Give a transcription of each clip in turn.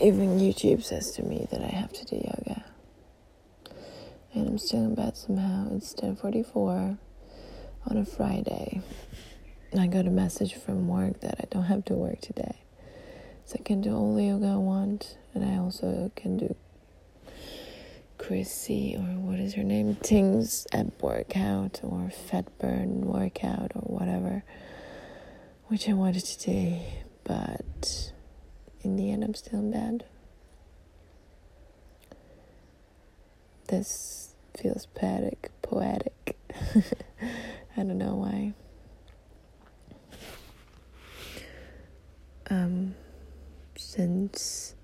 even YouTube says to me that I have to do yoga. And I'm still in bed somehow. It's 10:44 on a Friday. And I got a message from work that I don't have to work today. So I can do all the yoga I want, and I also can do Chrissy or what is her name? Ting's ab workout or fat burn workout or whatever, which I wanted to do, but in the end, I'm still in bed. This feels poetic, poetic. I don't know why. Um, since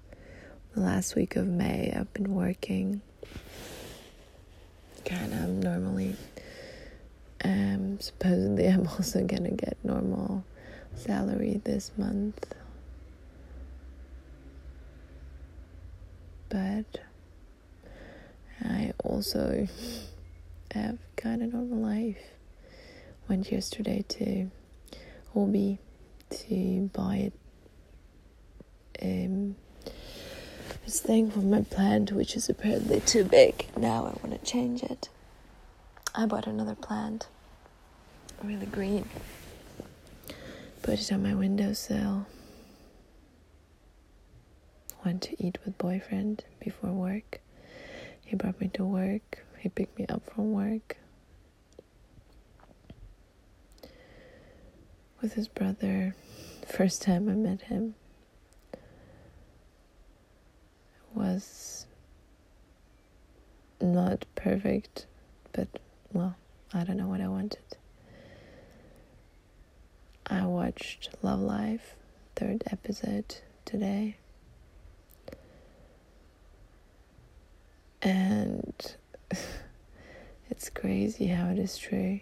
the last week of May, I've been working. Kind of normally. Um, supposedly, I'm also gonna get normal salary this month. But I also have kind of normal life. Went yesterday to Hobby to buy um, this thing for my plant, which is apparently too big. Now I want to change it. I bought another plant, really green. Put it on my windowsill. Went to eat with boyfriend before work. He brought me to work. He picked me up from work. With his brother. First time I met him was not perfect, but well, I don't know what I wanted. I watched Love Life, third episode today. And it's crazy how it is true.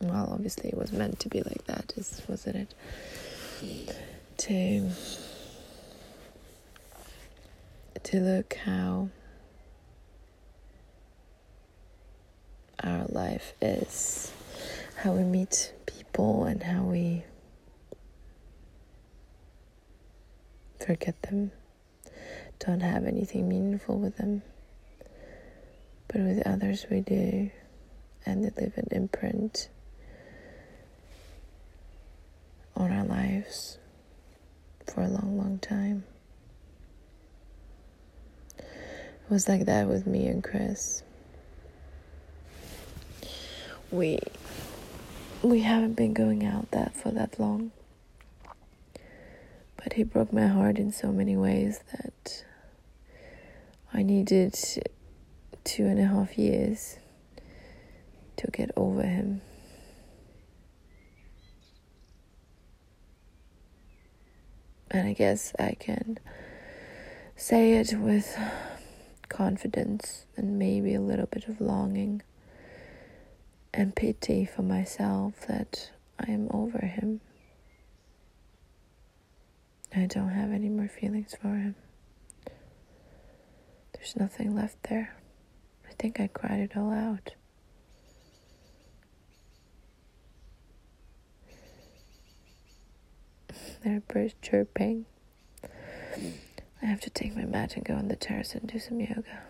Well, obviously, it was meant to be like that, wasn't it? To to look how our life is, how we meet people, and how we forget them, don't have anything meaningful with them. But with others, we do, and they leave an imprint on our lives for a long, long time. It was like that with me and Chris. We we haven't been going out that for that long. But he broke my heart in so many ways that I needed two and a half years to get over him. And I guess I can say it with confidence and maybe a little bit of longing and pity for myself that I am over him. I don't have any more feelings for him. There's nothing left there. I think I cried it all out. There are birds chirping. I have to take my mat and go on the terrace and do some yoga.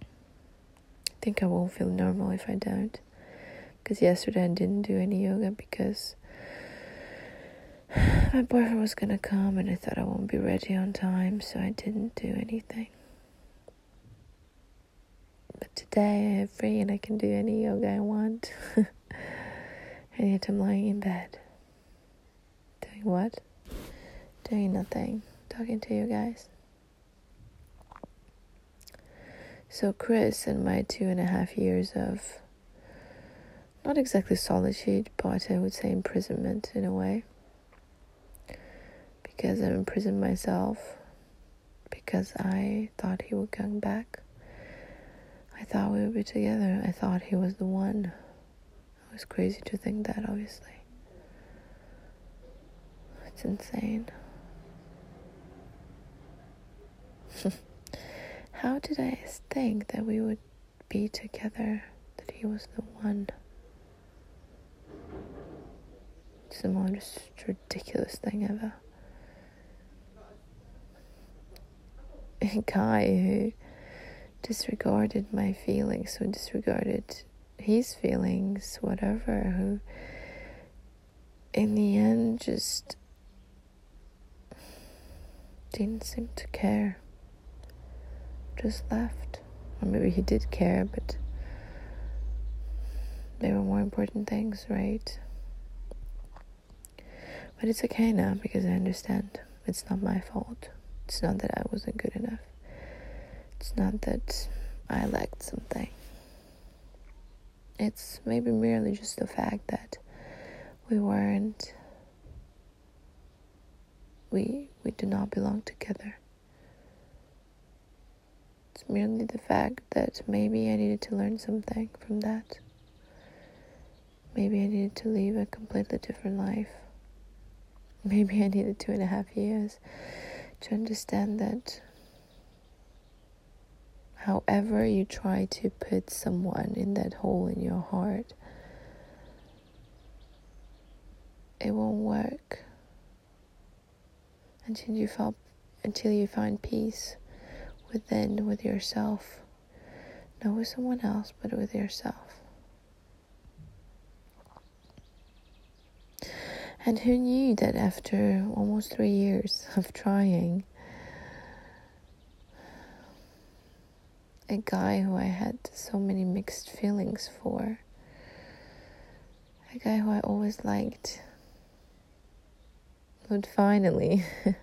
I think I won't feel normal if I don't. Because yesterday I didn't do any yoga because my boyfriend was gonna come and I thought I won't be ready on time, so I didn't do anything. Today I am free and I can do any yoga I want. and yet I'm lying in bed. Doing what? Doing nothing talking to you guys. So, Chris and my two and a half years of not exactly solitude, but I would say imprisonment in a way. Because I imprisoned myself, because I thought he would come back. I thought we would be together. I thought he was the one. It was crazy to think that, obviously. It's insane. How did I think that we would be together, that he was the one? It's the most ridiculous thing ever. a guy who disregarded my feelings, who disregarded his feelings, whatever, who in the end just didn't seem to care. Just left. Or maybe he did care, but there were more important things, right? But it's okay now because I understand it's not my fault. It's not that I wasn't good enough. It's not that I lacked something. It's maybe merely just the fact that we weren't we we do not belong together. It's merely the fact that maybe I needed to learn something from that. Maybe I needed to live a completely different life. Maybe I needed two and a half years to understand that however you try to put someone in that hole in your heart, it won't work until you felt until you find peace within with yourself. Not with someone else but with yourself. And who knew that after almost three years of trying a guy who I had so many mixed feelings for a guy who I always liked would finally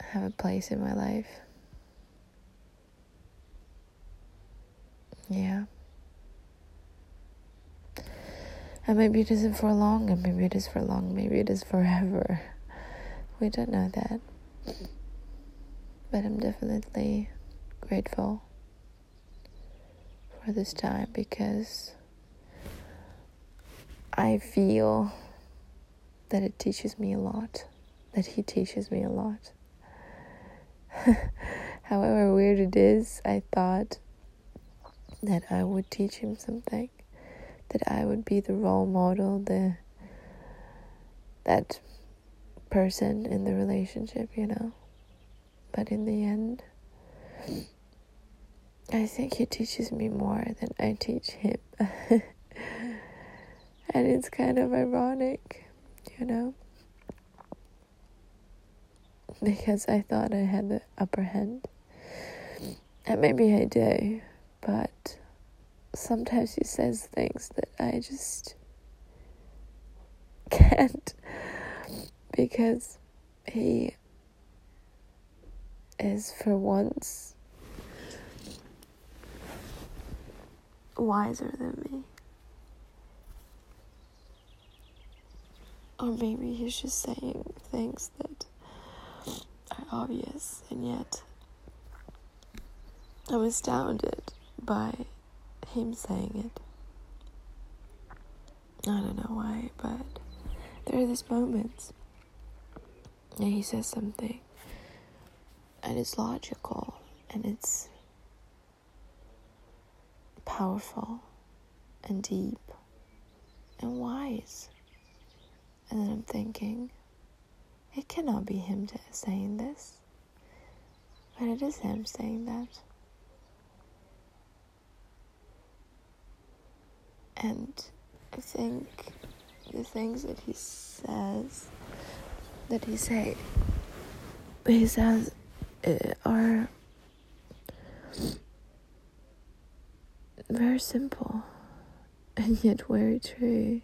have a place in my life. Yeah. And maybe it isn't for long, and maybe it is for long, maybe it is forever. We don't know that. But I'm definitely grateful for this time because I feel that it teaches me a lot, that he teaches me a lot. However weird it is, I thought that I would teach him something, that I would be the role model, the that person in the relationship, you know. But in the end, I think he teaches me more than I teach him. And it's kind of ironic, you know? Because I thought I had the upper hand. And maybe I do, but sometimes he says things that I just can't because he is for once wiser than me. Or maybe he's just saying things that are obvious, and yet I'm astounded by him saying it. I don't know why, but there are these moments, and he says something, and it's logical, and it's powerful, and deep, and wise. And then I'm thinking, it cannot be him saying this. But it is him saying that. And I think the things that he says, that he say, he says, Uh, are very simple and yet very true.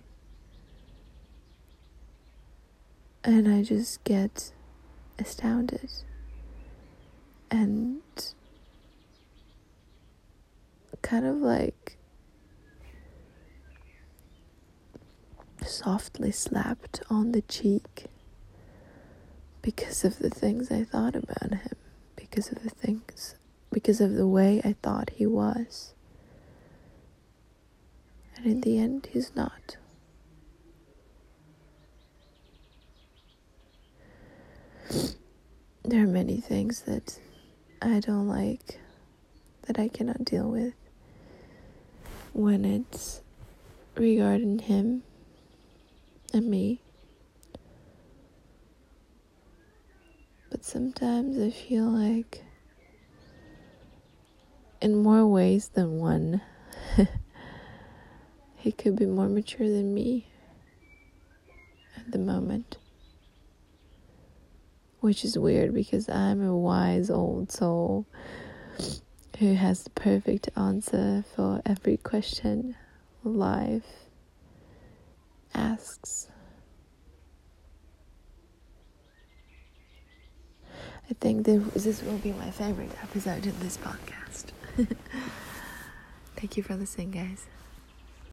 and I just get astounded and kind of like softly slapped on the cheek because of the things I thought about him, because of the things, because of the way I thought he was. And in the end, he's not. There are many things that I don't like, that I cannot deal with when it's regarding him and me. But sometimes I feel like, in more ways than one, he could be more mature than me at the moment. Which is weird because I'm a wise old soul who has the perfect answer for every question life asks. I think this will be my favorite episode in this podcast. Thank you for listening, guys.